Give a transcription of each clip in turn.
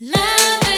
Love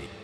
day.